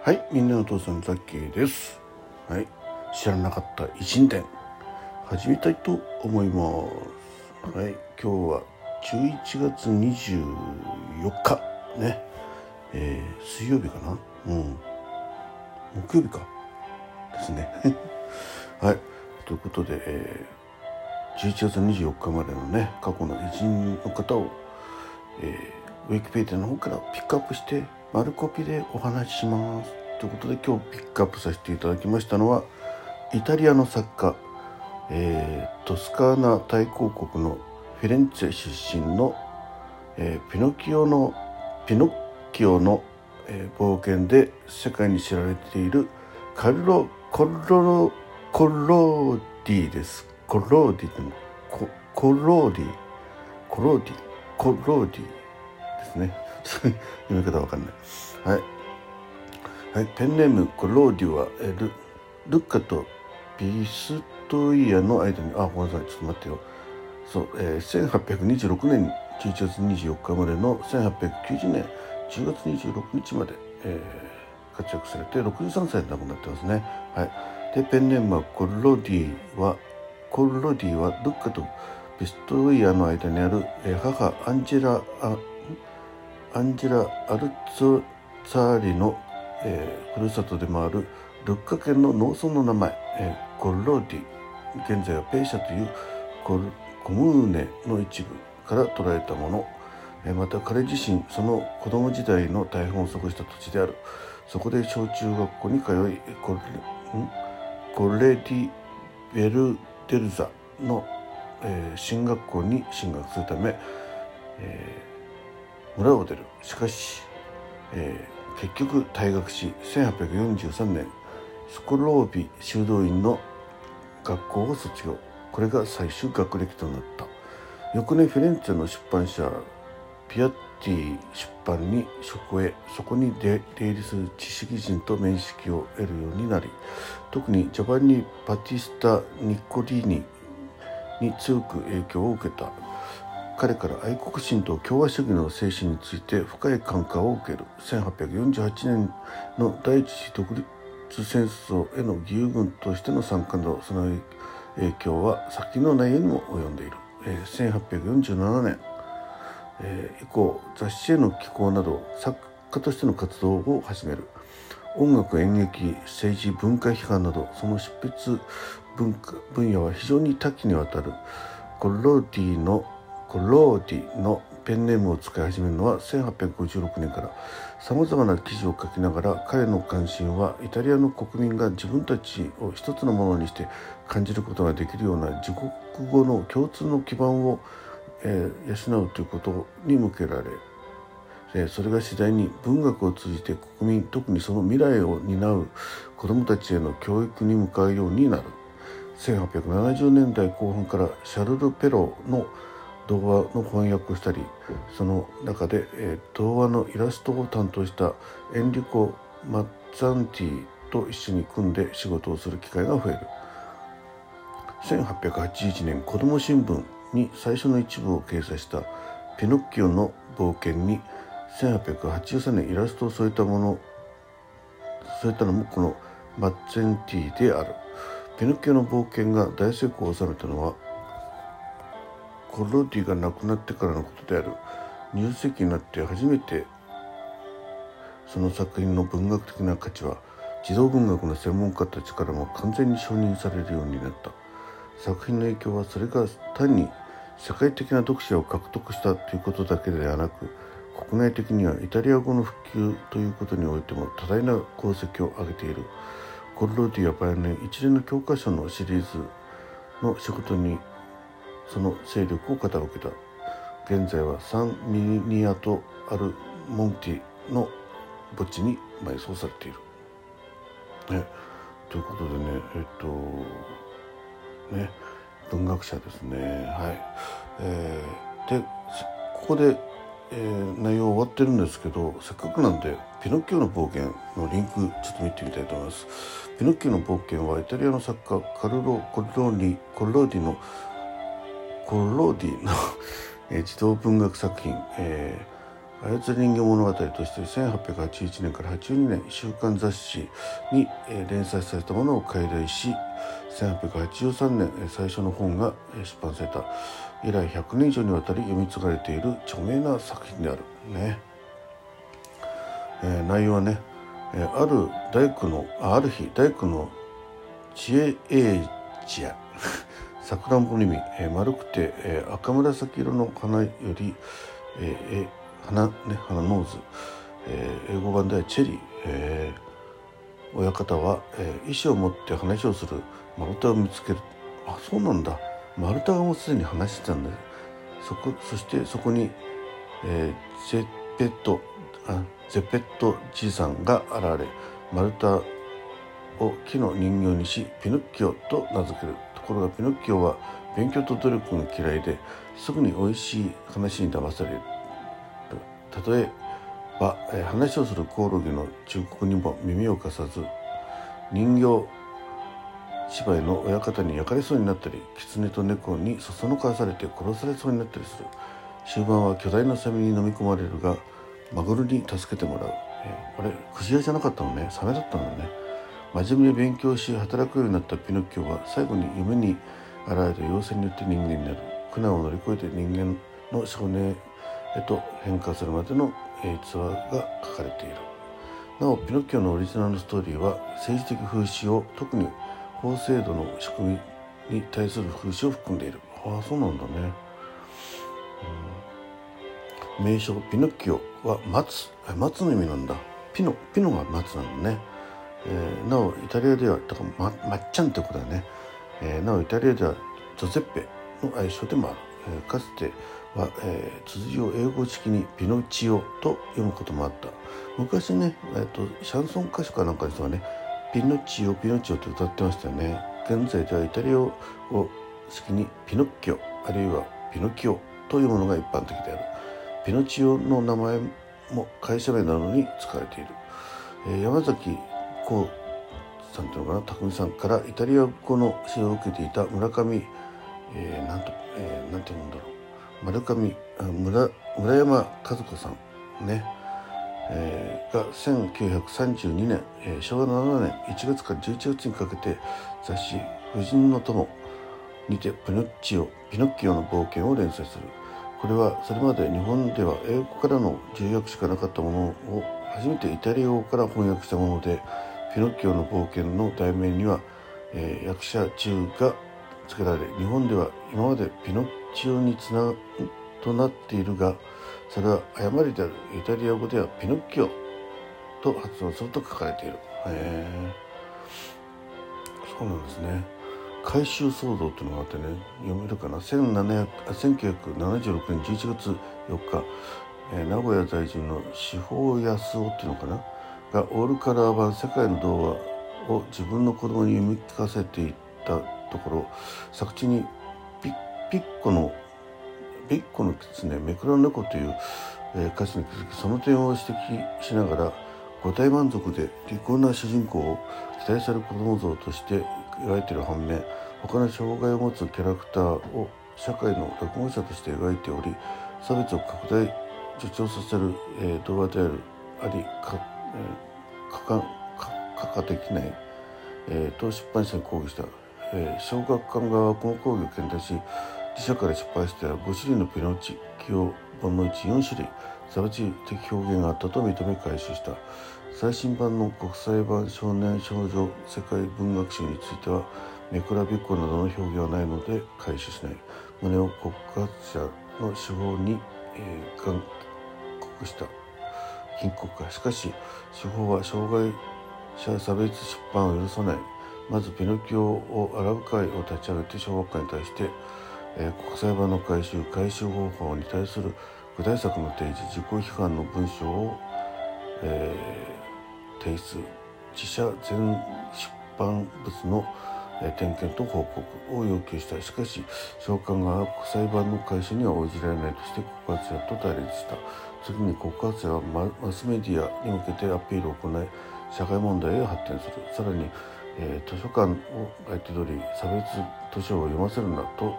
はい、みんなのお父さんザッキーです。はい、知らなかった一人伝始めたいと思います。はい、今日は11月24日。ね、えー水曜日かな、うん、木曜日か。ですね。はい、ということで、えー11月24日までのね過去の偉人の方を、えーウィキペディアの方からピックアップして丸コピでお話しします。ということで今日ピックアップさせていただきましたのはイタリアの作家、えートスカーナ大公国のフィレンツェ出身の、えーピノキオのピノッキオの、えー冒険で世界に知られているカルロ・コロコローディです。コローディってココローディコローディコローディですね。読み方わかんない。はい。はい、ペンネームコローディはえル。ルッカとビストイアの間にあごめんなさい。ちょっと待ってよ。そう、えー、1826年11月24日までの1890年10月26日まで、えー活躍されて63歳で亡くなってますね。はい。でペンネームはコロディはコロディはルッカとビストイアの間にある、えー母アンジェラアンジェラ・アルツツァーリの、えーふるさとでもあるルッカ県の農村の名前、えーコローディ現在はペーシャというココムーネの一部から捉えたもの、えーまた彼自身その子供時代の大半を過ごした土地である。そこで小中学校に通いコレん？コレディ・ベルデルザの、えー進学校に進学するため、えー村を出る。しかし、えー結局退学し1843年スコロービ修道院の学校を卒業。これが最終学歴となった。翌年フィレンツェの出版社ピアッティ出版に職を得そこに出出入りする知識人と面識を得るようになり特にジョバンニ・バティスタ・ニッコリーニに強く影響を受けた。彼から愛国心と共和主義の精神について深い感化を受ける。1848年の第一次独立戦争への義勇軍としての参加などその影響は先の内容にも及んでいる、えー1847年、えー以降雑誌への寄稿など作家としての活動を始める。音楽演劇政治文化批判などその執筆文化分野は非常に多岐にわたる。コロディのローディのペンネームを使い始めるのは1856年からさまざまな記事を書きながら彼の関心はイタリアの国民が自分たちを一つのものにして感じることができるような自国語の共通の基盤を、えー養うということに向けられえーそれが次第に文学を通じて国民特にその未来を担う子どもたちへの教育に向かうようになる。1870年代後半からシャルル・ペロの童話の翻訳をしたりその中で、えー童話のイラストを担当したエンリコ・マッツァンティと一緒に組んで仕事をする機会が増える。1881年子ども新聞に最初の一部を掲載した「ピノッキオの冒険」に1883年イラストを添えたもの添えたのもこのマッツェンティである。ピノッキオの冒険が大成功を収めたのはコロディが亡くなってからのことである。20世紀になって初めてその作品の文学的な価値は児童文学の専門家たちからも完全に承認されるようになった。作品の影響はそれが単に世界的な読者を獲得したということだけではなく国内的にはイタリア語の普及ということにおいても多大な功績を上げている。コルローディは晩年一連の教科書のシリーズの仕事にその勢力を傾けた。現在はサンミニアとアルモンティの墓地に埋葬されている。ね、ということでねえっとね。文学者ですね。はい、えーでここで、えー内容終わってるんですけどせっかくなんで「ピノッキオの冒険」のリンクちょっと見てみたいと思います。ピノッキオの冒険はイタリアの作家カルロ・コルローニコルローディのコローディの、児童文学作品、えー操り人形物語として1881年から82年週刊雑誌に連載されたものを改題し1883年最初の本が出版された。以来100年以上にわたり読み継がれている著名な作品である。ね、えー、内容はねある大工のある日大工の知恵英知や さくらんぼに見、えー、丸くて、えー、赤紫色の鼻より、えー、花ね花ノーズ、えー、英語版ではチェリー、えー、親方は、えー、意思を持って話をする丸太を見つける。あそうなんだ。丸太がもうすでに話してたんだ。そこそしてそこに、えー、ゼッペットあゼペットじいさんが現れ丸太を木の人形にしピノッキオと名付ける。ころがピノッキオは勉強と努力が嫌いですぐに美味しい話に騙される例えば、話をするコオロギの忠告にも耳を貸さず人形芝居の親方に焼かれそうになったり狐と猫にそそのかされて殺されそうになったりする終盤は巨大なサメに飲み込まれるがマグロに助けてもらう、え、あれクジラじゃなかったのねサメだったのね真面目に勉強し働くようになったピノッキオは最後に夢に現れた妖精によって人間になる苦難を乗り越えて人間の少年へと変化するまでの逸話が書かれている。なおピノッキオのオリジナルのストーリーは政治的風刺を特に法制度の仕組みに対する風刺を含んでいる。ああそうなんだね、うん、名称ピノッキオは松。松の意味なんだ。ピノピノが松なのね、えー、なおイタリアではだからままっちゃんってことだね、えー、なおイタリアではジョゼッペの愛称でもある、えー、かつては、えー、綴を英語式にピノチオと読むこともあった。昔ね、えーと、シャンソン歌手かなんかの人がねピノチオピノチオって歌ってましたよね。現在ではイタリア語式にピノッキオあるいはピノキオというものが一般的である。ピノチオの名前も会社名などに使われている、えー、山崎さんというのかな？匠さんからイタリア語の指導を受けていた村上、えー、なんと、えー、なんて言うんだろう。丸上村村山和子さんね、えー、が1932年、えー、昭和7年1月から11月にかけて雑誌「婦人の友」にてピノッチオピノッキオの冒険を連載する。これはそれまで日本では英語からの重訳しかなかったものを初めてイタリア語から翻訳したものでピノッキオの冒険の題名には、えー、役者中が付けられ日本では今までピノッチオにつなとなっているがそれは誤りである。イタリア語ではピノッキオと発音すると書かれている。へえそうなんですね。回収騒動っていうのがあってね読めるかな？1976年11月4日、えー、名古屋在住の司法康夫っていうのかな？がオールカラー版「世界の童話」を自分の子供に読み聞かせていったところ作中にピッピッコのピッコの狐めくら猫という、えー、歌詞に気づきその点を指摘しながら五体満足で利口な主人公を期待される子供像として描いている反面他の障害を持つキャラクターを社会の落語者として描いており差別を拡大助長させる、えー、動画であるあり、えー、かかかかできない、えー、と出版社に抗議した。えー、小学館側はこの講義を検討し自社から失敗しては5種類のピノチキオ本のうち4種類差別的表現があったと認め回収した。最新版の国際版少年少女世界文学集についてはメクラビッコなどの表現はないので回収しない。旨を国家者の手法に、えー、勧告した。貧国化。しかし手法は障害者差別出版を許さない。まずピノキオをアラブ会を立ち上げて小学会に対して、えー、国際版の回収回収方法に対する具体策の提示自己批判の文章を、えー、提出。自社全出版物の、点検と報告を要求した。しかし召喚側は国際版の回収には応じられないとして告発者と対立した。次に告発者はマスメディアに向けてアピールを行い社会問題へ発展する。さらにえー、図書館を相手取り差別図書を読ませるなと、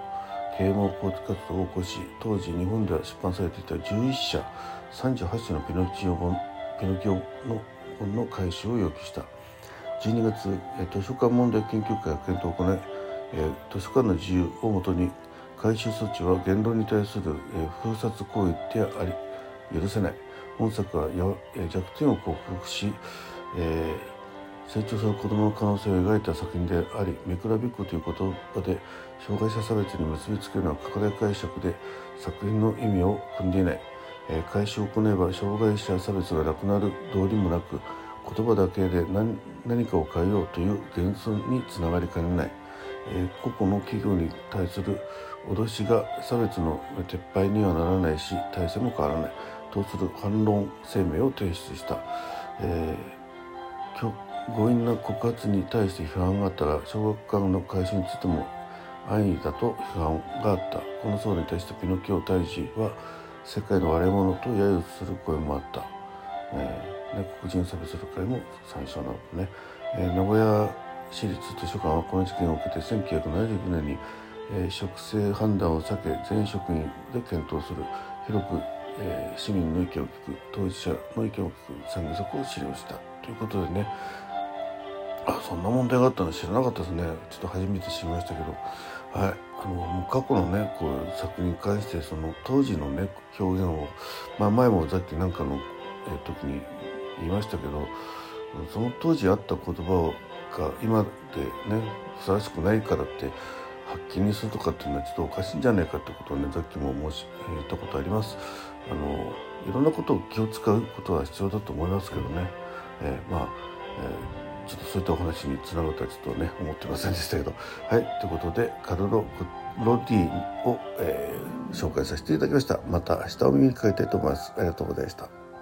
啓蒙交通活動を起こし当時日本では出版されていた11社38社のピノキオ本の本の回収を要求した。12月図書館問題研究会が検討を行い図書館の自由をもとに回収措置は言論に対する封殺行為であり許せない。本作は弱点を克服し、えー、成長する子どもの可能性を描いた作品でありめくらびっこという言葉で障害者差別に結びつけるのは拡大解釈で作品の意味を汲んでいない、えー、回収を行えば障害者差別がなくなる道理もなく言葉だけで何何かを変えようという幻想につながりかねない、えー、個々の企業に対する脅しが差別の撤廃にはならないし体制も変わらない。とする反論声明を提出した、えー、強引な告発に対して批判があったが小学館の改修についても安易だと批判があった。この騒動に対してピノキオ大使は世界の割れ物と揶揄する声もあった、えーね、黒人差別る会も参照なのね、えー、名古屋市立図書館はこの事件を受けて1979年に、えー、職制判断を避け全職員で検討する広く、えー、市民の意見を聞く当事者の意見を聞く産業策を資料した。ということでね。あそんな問題があったの知らなかったですね。ちょっと初めて知りましたけど。はい。あの過去のねこう作品に関してその当時のね表現を、まあ、前もさっきなんかの、時に言いましたけどその当時あった言葉が今でねふさわしくないからって発禁にするとかっていうのはちょっとおかしいんじゃないかってことをねさっきも申し言ったことあります。あのいろんなことを気を使うことは必要だと思いますけどね、えー、まあ、えー、ちょっとそういったお話につながったらちょっとね思ってませんでしたけど。はいということでカルロ・ロディを、えー、紹介させていただきました。また明日お耳にかけたいと思います。ありがとうございました。